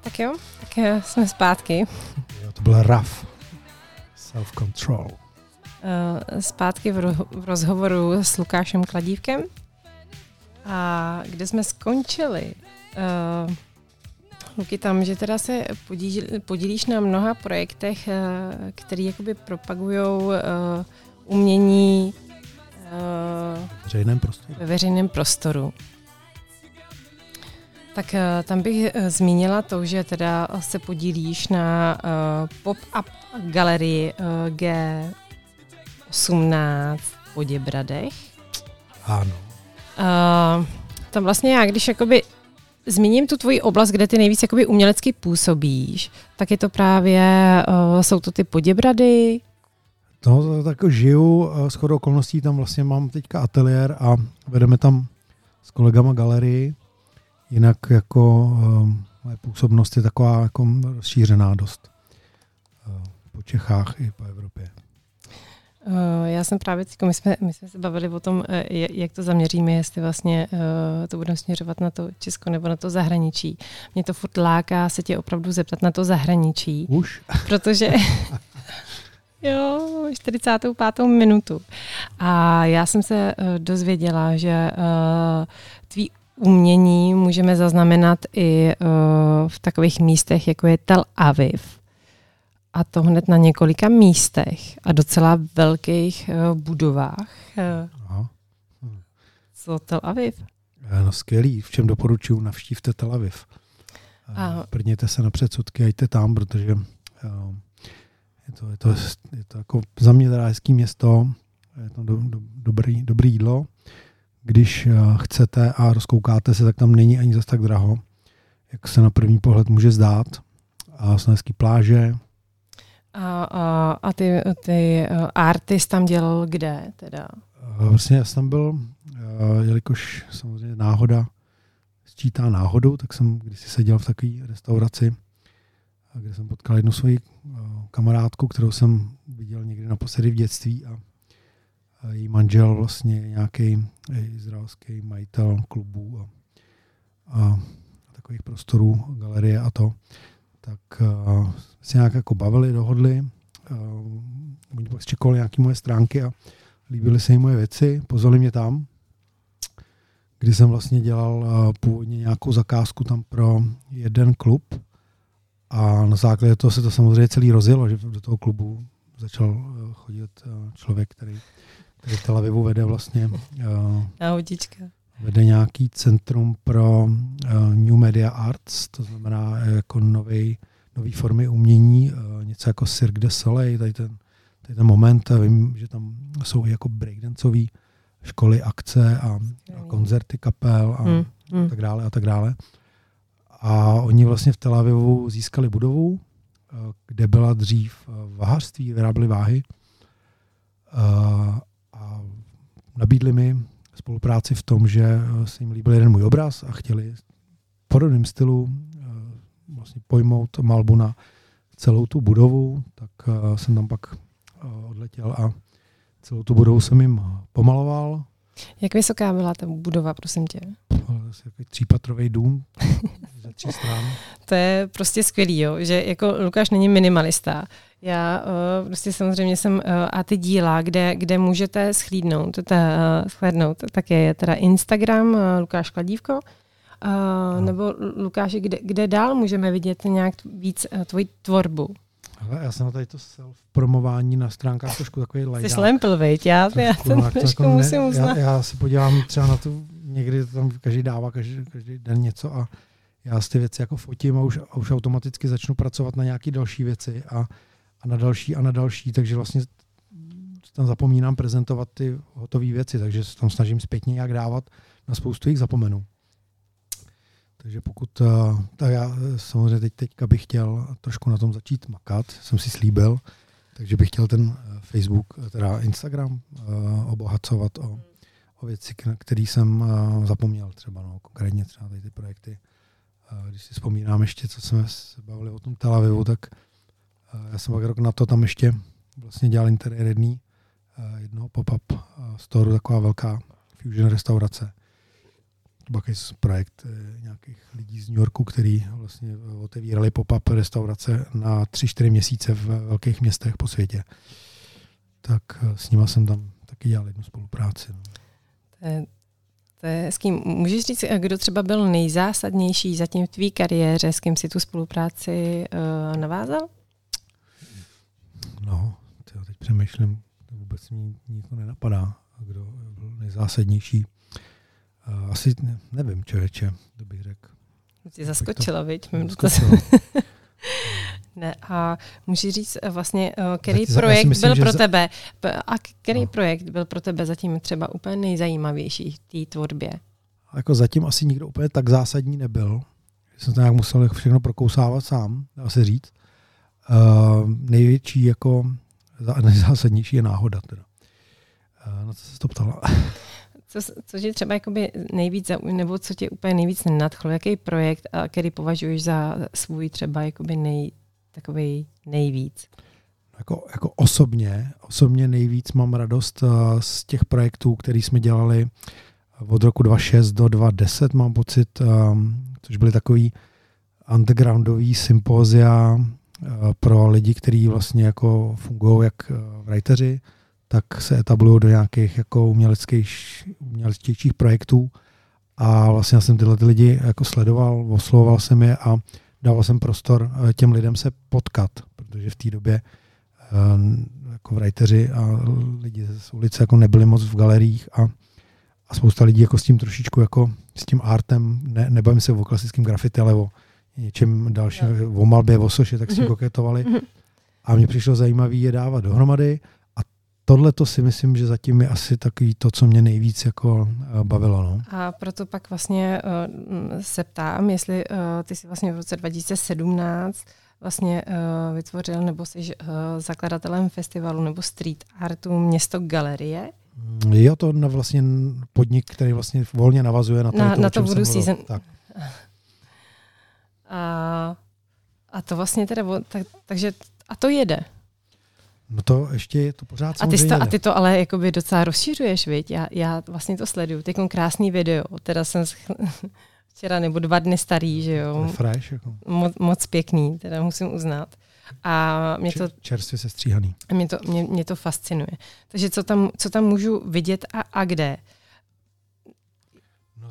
Tak jo, tak eh, jsme zpátky. Jo, to byl rough. Self-control. Eh, Zpátky v, ro- v rozhovoru s Lukášem Kladívkem. A kde jsme skončili? Uh, Luky, tam, že teda se podíl, podílíš na mnoha projektech, uh, které jakoby propagují uh, umění uh, veřejném prostoru. ve veřejném prostoru. Tak eh, tam bych eh, zmínila to, že teda se podílíš na uh, pop-up galerii uh, G18 v Poděbradech. Ano. Uh, tam vlastně já, když jakoby zmíním tu tvoji oblast, kde ty nejvíc jakoby umělecky působíš, tak je to právě, uh, jsou to ty Poděbrady, No, tak žiju, s chodou okolností tam vlastně mám teďka ateliér a vedeme tam s kolegama galerii. Jinak jako um, moje působnost je taková jako rozšířená dost uh, po Čechách i po Evropě. Uh, já jsem právě, my jsme, my jsme se bavili o tom, eh, jak to zaměříme, jestli vlastně to budeme směřovat na to Česko nebo na to zahraničí. Mě to furt láká se tě opravdu zeptat na to zahraničí, Už? protože jo, 45. minutu. A já jsem se dozvěděla, že tvý umění můžeme zaznamenat i uh, v takových místech, jako je Tel Aviv. a to hned na několika místech a docela velkých uh, budovách. Aha. co Tel Aviv? Eh, No skvělý, v čem doporučuji, navštívte Tel Aviv. A-. Prněte se na předsudky a jděte tam, protože eh, je to, je to, je to jako za mě teda hezký město, je to do, do, dobrý, dobrý jídlo. Když eh, chcete a rozkoukáte se, tak tam není ani zas tak draho, jak se na první pohled může zdát. A jsou hezký pláže, A, a, a ty, ty arty jsi tam dělal kde teda? Eh, Vlastně já jsem tam byl, eh, jelikož samozřejmě náhoda sčítá náhodou, tak jsem když seděl v takové restauraci, eh, kde jsem potkal jednu svoji eh, kamarádku, kterou jsem viděl někdy naposledy v dětství a její manžel vlastně nějaký izraelský majitel klubů a, a takových prostorů, galerie a to, tak uh, se nějak jako bavili, dohodli. Uh, oni pak čekali nějaké moje stránky a líbily se jim moje věci, pozvali mě tam, kdy jsem vlastně dělal uh, původně nějakou zakázku tam pro jeden klub. A na základě toho se to samozřejmě celý rozjelo, že do toho klubu začal uh, chodit uh, člověk, který, v Tel Avivu vede vlastně uh, vede nějaký centrum pro uh, New Media Arts, to znamená uh, jako nový, nový formy umění, uh, něco jako Cirque du Soleil, tady ten, tady ten moment, vím, že tam jsou i jako breakdanceové školy, akce a, a koncerty kapel a, Hmm. Hmm. tak dále a tak dále. A oni vlastně v Tel Avivu získali budovu, eh, kde byla dřív eh, vahařství, vyráběli váhy Eh, a nabídli mi spolupráci v tom, že eh, se jim líbil jeden můj obraz a chtěli v podobném stylu eh, vlastně pojmout malbu na celou tu budovu, tak eh, jsem tam pak odletěl a celou tu budovu jsem jim pomaloval, Jak vysoká byla ta budova, prosím tě? asi takový třípatrový dům ze tří stran. To je prostě skvělý, jo? že jako Lukáš není minimalista. Já uh, prostě samozřejmě jsem, uh, a ty díla, kde, kde můžete schlídnout, ta, uh, shlédnout, tak je teda Instagram uh, Lukáš Kladívko, uh, nebo Lukáši, kde, kde dál můžeme vidět nějak víc uh, tvoji tvorbu? Hele, já jsem na tady to self-promování na stránkách trošku takový Jsi lajdák. slempl, viď? Já, já Trošku, to jak to trošku jako ne- musím uznat. já, já, se podívám třeba na tu, někdy tam každý dává každý, každý den něco a já z ty věci jako fotím a už, a už automaticky začnu pracovat na nějaké další věci a, a na další a na další, takže vlastně tam zapomínám prezentovat ty hotové věci, takže se tam snažím zpětně nějak dávat, na spoustu jich zapomenu. Takže pokud, eh, tak já eh, samozřejmě teď, teďka bych chtěl trošku na tom začít makat, jsem si slíbil, takže bych chtěl ten eh, Facebook, teda Instagram, obohacovat o, o věci, které jsem zapomněl třeba, no, konkrétně třeba tady ty projekty. Když si vzpomínám ještě, co jsme se bavili o tom Tel Avivu, tak já jsem pak rok na to tam ještě vlastně dělal interiér jedný, eh, jednoho pop-up eh, store, taková velká fusion restaurace. To byl projekt eh, nějakých lidí z New Yorku, který vlastně eh, otevírali pop-up restaurace na 3-4 měsíce v velkých městech po světě. Tak eh, s nima jsem tam taky dělal jednu spolupráci. No. To je, to je hezký. Můžeš říct, eh, kdo třeba byl nejzásadnější zatím v tvý kariéře, s kým si tu spolupráci uh, navázal? No, tyjo, teď přemýšlím, to vůbec mi nikdo nenapadá, kdo byl nejzásadnější. Asi ne, nevím, člověče, to bych řekl. Tě zaskočila, viď? Ne, a můžeš říct eh, vlastně, eh, který Já ti za- já si projekt myslím, byl pro za- tebe, a který No. projekt byl pro tebe zatím třeba úplně nejzajímavější v té tvorbě? A jako zatím asi nikdo úplně tak zásadní nebyl. že Jsem to nějak musel všechno prokousávat sám, dá se říct. Uh, největší jako zá- nejzásadnější je náhoda teda. Uh, na co se to ptala? Co, co tě třeba jakoby nejvíc zaujme, nebo co tě úplně nejvíc nadchlo? Jaký projekt, a který považuješ za svůj třeba jakoby nej, takový nejvíc? jako, jako osobně, osobně nejvíc mám radost uh, z těch projektů, který jsme dělali od roku 2006 do 2010, mám pocit, což byly takový undergroundový sympózia pro lidi, kteří vlastně jako fungují jak uh, writeři, tak se etablují do nějakých jako uměleckých, umělectějších projektů. A vlastně já jsem tyhle ty lidi jako sledoval, oslovoval jsem je a dával jsem prostor eh, těm lidem se potkat, protože v té době eh, jako writeři a lidi z ulice jako nebyli moc v galeriích a, a spousta lidí jako s tím trošičku jako s tím artem, ne, nebavím se o klasickém grafity, ale o něčem dalším, o malbě, o soše, tak si Mhm. koketovali. Mhm. A mně přišlo zajímavý je dávat dohromady a tohle to si myslím, že zatím je asi takový to, co mě nejvíc jako eh, bavilo. No. A proto pak vlastně uh, se ptám, jestli uh, ty jsi vlastně v roce 2017 vlastně uh, vytvořil nebo jsi uh, zakladatelem festivalu nebo street artu Město Galerie. Mm, Jo, to na vlastně podnik, který vlastně volně navazuje na, tady Na- to, na to Voodoo. Season. Tak. A, a to vlastně teda, tak, takže a to jede. No to ještě je to pořád A ty, to, a ty to ale jakoby docela rozšiřuješ, viď? Já, já vlastně to sleduju. Teď krásný video, teda jsem včera nebo dva dny starý, že jo. fresh, jako. Moc, moc pěkný, teda musím uznat. A mě to, Čer- čerstvě se stříhaný. mě to, mě, mě to fascinuje. Takže co tam, co tam můžu vidět a, a kde?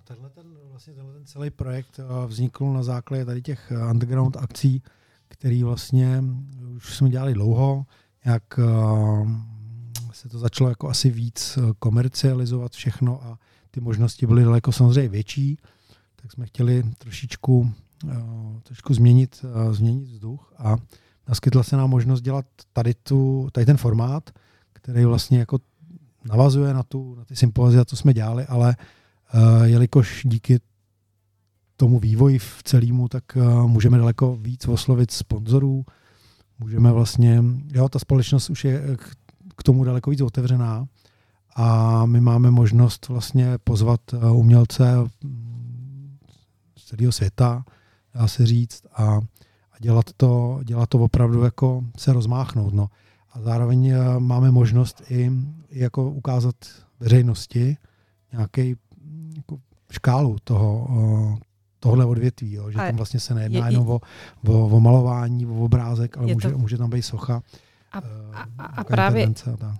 Tenhle ten, vlastně tenhle ten celý projekt eh, vznikl na základě tady těch eh, underground akcí, který vlastně už jsme dělali dlouho, jak eh, se to začalo jako asi víc eh, komercializovat všechno a ty možnosti byly daleko samozřejmě větší, tak jsme chtěli trošičku, eh, trošku změnit, eh, změnit vzduch a naskytla se nám možnost dělat tady, tu, tady ten formát, který vlastně jako navazuje na, tu, na ty sympozia, co jsme dělali, ale jelikož díky tomu vývoji v celému, tak uh, můžeme daleko víc oslovit sponzorů, můžeme vlastně, jo, ta společnost už je k, k tomu daleko víc otevřená a my máme možnost vlastně pozvat umělce mm, z celého světa, dá se říct, a, a dělat, to, dělat to opravdu jako se rozmáchnout. No. A zároveň máme možnost i, i jako ukázat veřejnosti nějaký škálu toho, o, tohle odvětví, jo, že tam vlastně se nejedná je- je- jenom o, o, o malování, o obrázek, ale může, to- může tam být socha. A, eh, a, a, a nějaká právě,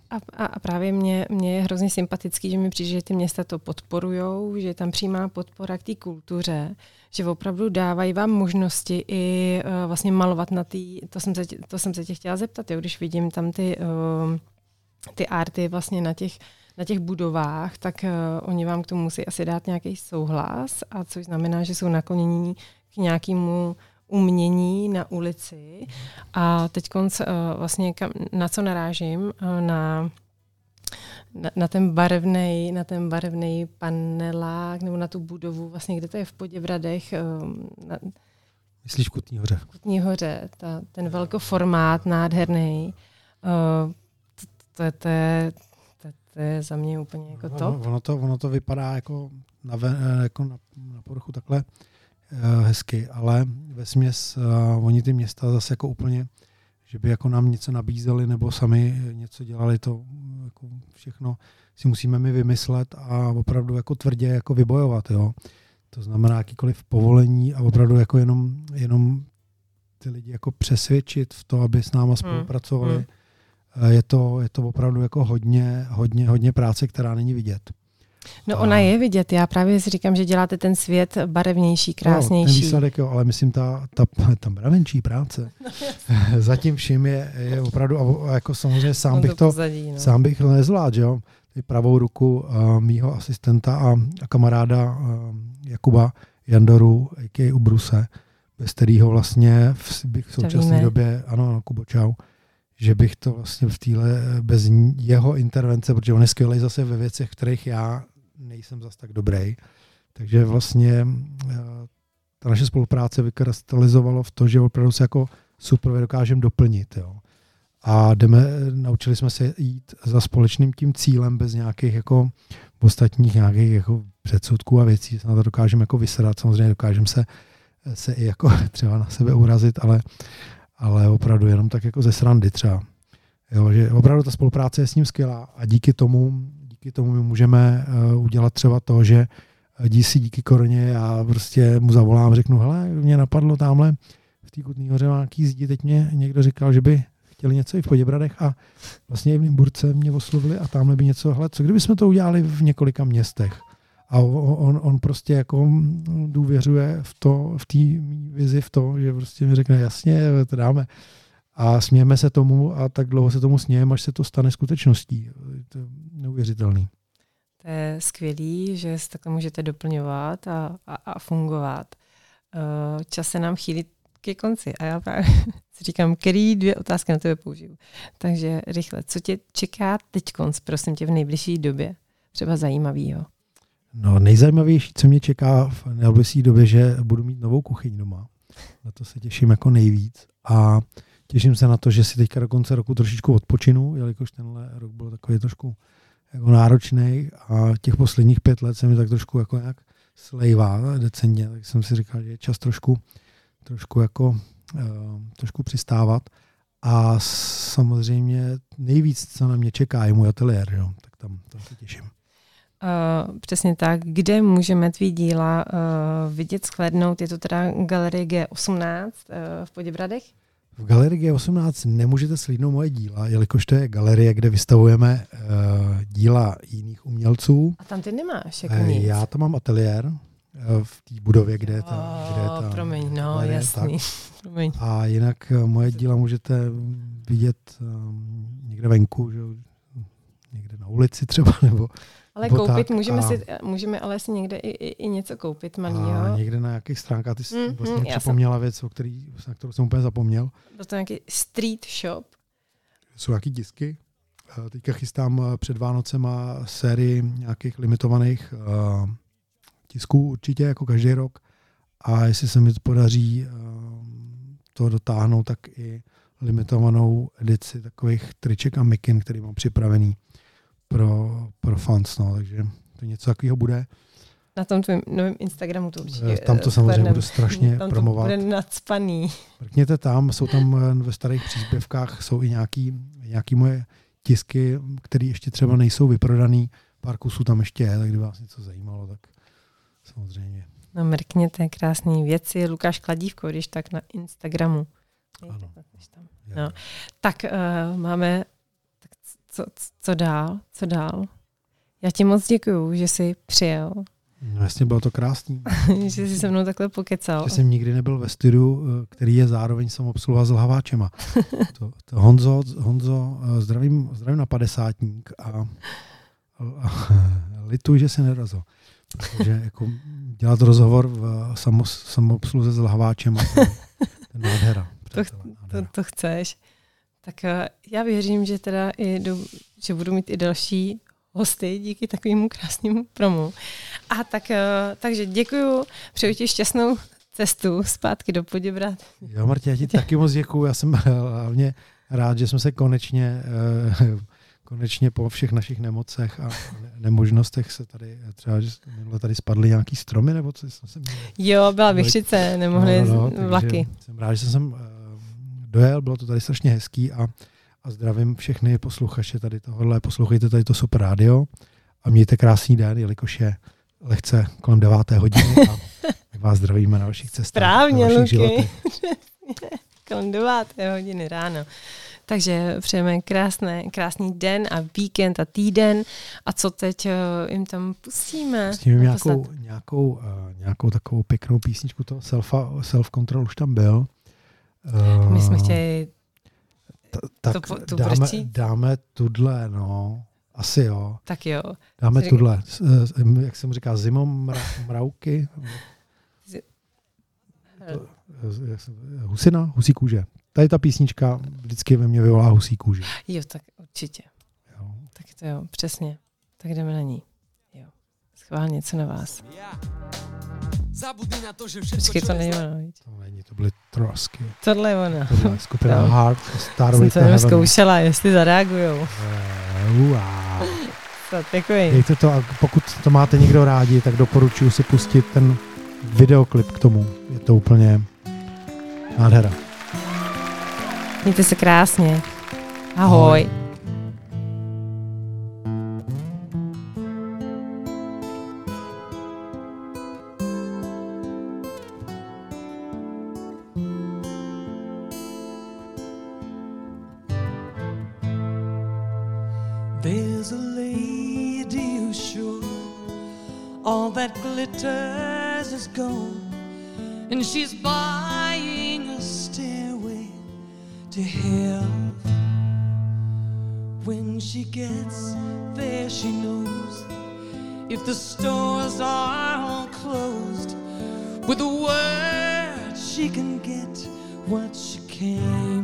A. A, a, právě mě, mě je hrozně sympatický, že mi přijde, že ty města to podporujou, že je tam přímá podpora k té kultuře, že opravdu dávají vám možnosti i uh, vlastně malovat na té, to, jsem se tě- to jsem se tě chtěla zeptat, jo, když vidím tam ty, uh, ty arty vlastně na těch, na těch budovách, tak uh, oni vám k tomu musí asi dát nějaký souhlas, a což znamená, že jsou naklonění k nějakému umění na ulici. A teď vlastně kam, na co narážím, uh, na, na, na ten barevný, na ten barevný panelák nebo na tu budovu, vlastně kde to je v Poděbradech, na Myslíš Kutní hoře? Kutní hoře, ta, ten velkoformát, nádherný. Uh, to, to, to, je, to, je za mě úplně jako Ono, top. ono, to, ono to vypadá jako na, eh, jako na, na povrchu takhle uh, hezky, ale ve směs uh, oni ty města zase jako úplně, že by jako nám něco nabízeli nebo sami něco dělali, to jako všechno si musíme my vymyslet a opravdu jako tvrdě jako vybojovat, jo. To znamená jakýkoliv povolení a opravdu jako jenom, jenom ty lidi jako přesvědčit v to, aby s náma spolupracovali. hmm. Eh, Je to, je to opravdu jako hodně, hodně, hodně práce, která není vidět. No A- ona je vidět, já právě si říkám, že děláte ten svět barevnější, No, ten krásnější. výsledek, jo, ale myslím, ta, ta, ta mravenčí práce zatím vším je, je opravdu, a, a jako samozřejmě sám On bych to, pozadí, no. sám bych to nezvládl, jo. Ty pravou ruku uh, mýho asistenta a, a kamaráda uh, Jakuba Jandoru, a.k.a. Ubruse, bez kterého vlastně v, bych v současné době, ano, ano, Kubo, čau, že bych to vlastně v téhle, bez jeho intervence, protože on je skvělý zase ve věcech, kterých já nejsem zas tak dobrý, takže vlastně uh, ta naše spolupráce vykrystalizovalo v to, že opravdu se jako super dokážeme doplnit. Jo. A jdeme, naučili jsme se jít za společným tím cílem bez nějakých jako ostatních nějakých jako předsudků a věcí. Se na to dokážeme jako vysedat, samozřejmě dokážeme se, se i jako třeba na sebe urazit, ale, ale opravdu jenom tak jako ze srandy třeba. Jo, že opravdu ta spolupráce je s ním skvělá a díky tomu, díky tomu my můžeme uh, udělat třeba to, že dí si díky koroně, já prostě mu zavolám, řeknu, hele, mě napadlo tamhle v té Kutný hoře nějaký zdi, teď mě někdo říkal, že by chtěli něco i v Poděbradech a vlastně i v Nymburce mě oslovili a tamhle by něco, hele, co kdyby jsme to udělali v několika městech. A on, on prostě jako důvěřuje v to, v té vizi, v to, že prostě mi řekne, jasně, to dáme. A smějeme se tomu a tak dlouho se tomu smějeme, až se to stane skutečností. To je neuvěřitelný. To je skvělý, že se takhle můžete doplňovat a, a, a fungovat. Uh, čas se nám chýlí ke konci a já právě si říkám, který dvě otázky na tebe použiju. Takže rychle, co tě čeká teď konc, prosím tě, v nejbližší době? Třeba zajímavýho. No nejzajímavější, co mě čeká v nejbližší době, že budu mít novou kuchyň doma. Na to se těším jako nejvíc. A těším se na to, že si teďka do konce roku trošičku odpočinu, jelikož tenhle rok byl takový trošku jako náročný a těch posledních pět let se mi tak trošku jako nějak slejvá decentně, tak jsem si říkal, že je čas trošku, trošku jako uh, trošku přistávat. A samozřejmě nejvíc, co na mě čeká, je můj ateliér, jo. tak tam, tam se těším. Uh, přesně tak. Kde můžeme tvý díla uh, vidět, shlednout? Je to teda Galerie G18 uh, v Poděbradech? V galerii G18 nemůžete slídnout moje díla, jelikož to je galerie, kde vystavujeme uh, díla jiných umělců. A tam ty nemáš jako Uh, nic. já tam mám ateliér uh, v té budově, kde je ta, Oh, kde je ta promiň, no, galerie, jasný. Promiň. A jinak uh, moje díla můžete vidět um, někde venku, že? někde na ulici třeba, nebo Ale Nebo koupit tak můžeme, a- si, můžeme ale si někde i, i, i něco koupit a malýho. někde na nějakých stránkách. Ty jsi Mm, vlastně mm, já jsem- připomněla věc, o který, na kterou jsem úplně zapomněl. Byl to nějaký street shop. jsou nějaký disky. Eh, Teďka chystám eh, před Vánocema sérii nějakých limitovaných uh, tisků určitě, jako každý rok. A jestli se mi to podaří uh, to dotáhnout, tak i limitovanou edici takových triček a mikin, který mám připravený pro, pro fans. No. Takže to něco takového bude. Na tom tvém novém Instagramu to určitě Eh, Tam to samozřejmě budu strašně tam to promovat. bude nadspaný. Mrkněte tam, jsou tam eh, ve starých příspěvkách, jsou i nějaký, nějaký moje tisky, které ještě třeba nejsou vyprodaný. Pár kusů tam ještě je, tak kdyby vás něco zajímalo, tak samozřejmě. No mrkněte, krásné věci. Lukáš Kladívko, když tak na Instagramu. Ano. Tam. No. Tak uh, máme, co, co dál, co dál? Já ti moc děkuju, že jsi přijel, No jasně, bylo to krásný. že jsi se mnou takhle pokecal. Že jsem nikdy nebyl ve studiu, eh, který je zároveň samobsluha s lhaváčema. To, to Honzo, Honzo, eh, zdravím, zdravím na padesátník a, a, a lituji, že se nerazil. Protože jako dělat rozhovor v samo, samoobsluze s lhaváčema, to je, to nádhera. To, nádhera. to chceš. Tak eh, já věřím, že teda i do, že budu mít i další hosty díky takovému krásnému promu. A tak, eh, takže děkuju, přeju ti šťastnou cestu zpátky do Poděbrat. Jo, Martě, já ti taky moc děkuju. Já jsem hlavně rád, že jsme se konečně, eh, konečně po všech našich nemocech a ne- nemožnostech se tady, třeba, že minule tady spadly nějaký stromy, nebo co jsem se měl. Jo, byla vychřice, nemohly no, no, takže vlaky. Jsem rád, že jsem dojel, bylo to tady strašně hezký a, a zdravím všechny posluchače tady tohohle. Poslouchejte tady to super rádio a mějte krásný den, jelikož je lehce kolem deváté hodiny a my vás zdravíme na vašich cestách. Správně, na vašich Luky. Kolem deváté hodiny ráno. Takže přejeme krásné, krásný den a víkend a týden. A co teď uh, jim tam pustíme? Na nějakou, nějakou, uh, nějakou takovou pěknou písničku toho selfa, self-control už tam byl. Uh, My jsme chtěli tak to tu dáme, prstí? dáme tudle, no. Asi jo. Tak jo. Dáme tudle. S- Jak jsem říká, zimom mra, mrauky. To- Husina, husí kůže. Tady ta písnička vždycky ve mně vyvolá husí kůži. Jo, tak určitě. Jo. Tak to jo, přesně. Tak jdeme na ní. Jo. Schválně, co na vás. Zabudni na to, že všetko, Počkej, to je není ono. viď? To není, to byly trosky. Tohle je ono. Tohle je skupina No. Hard, Jsem Starway to jenom zkoušela, jestli zareagujou. Wow. Co, takový. Dejte to, a pokud to máte někdo rádi, tak doporučuji si pustit ten videoklip k tomu. Je to úplně nádhera. Mějte se krásně. Ahoj. There's gets there, she knows if the stores are all closed, with a word she can get what she for.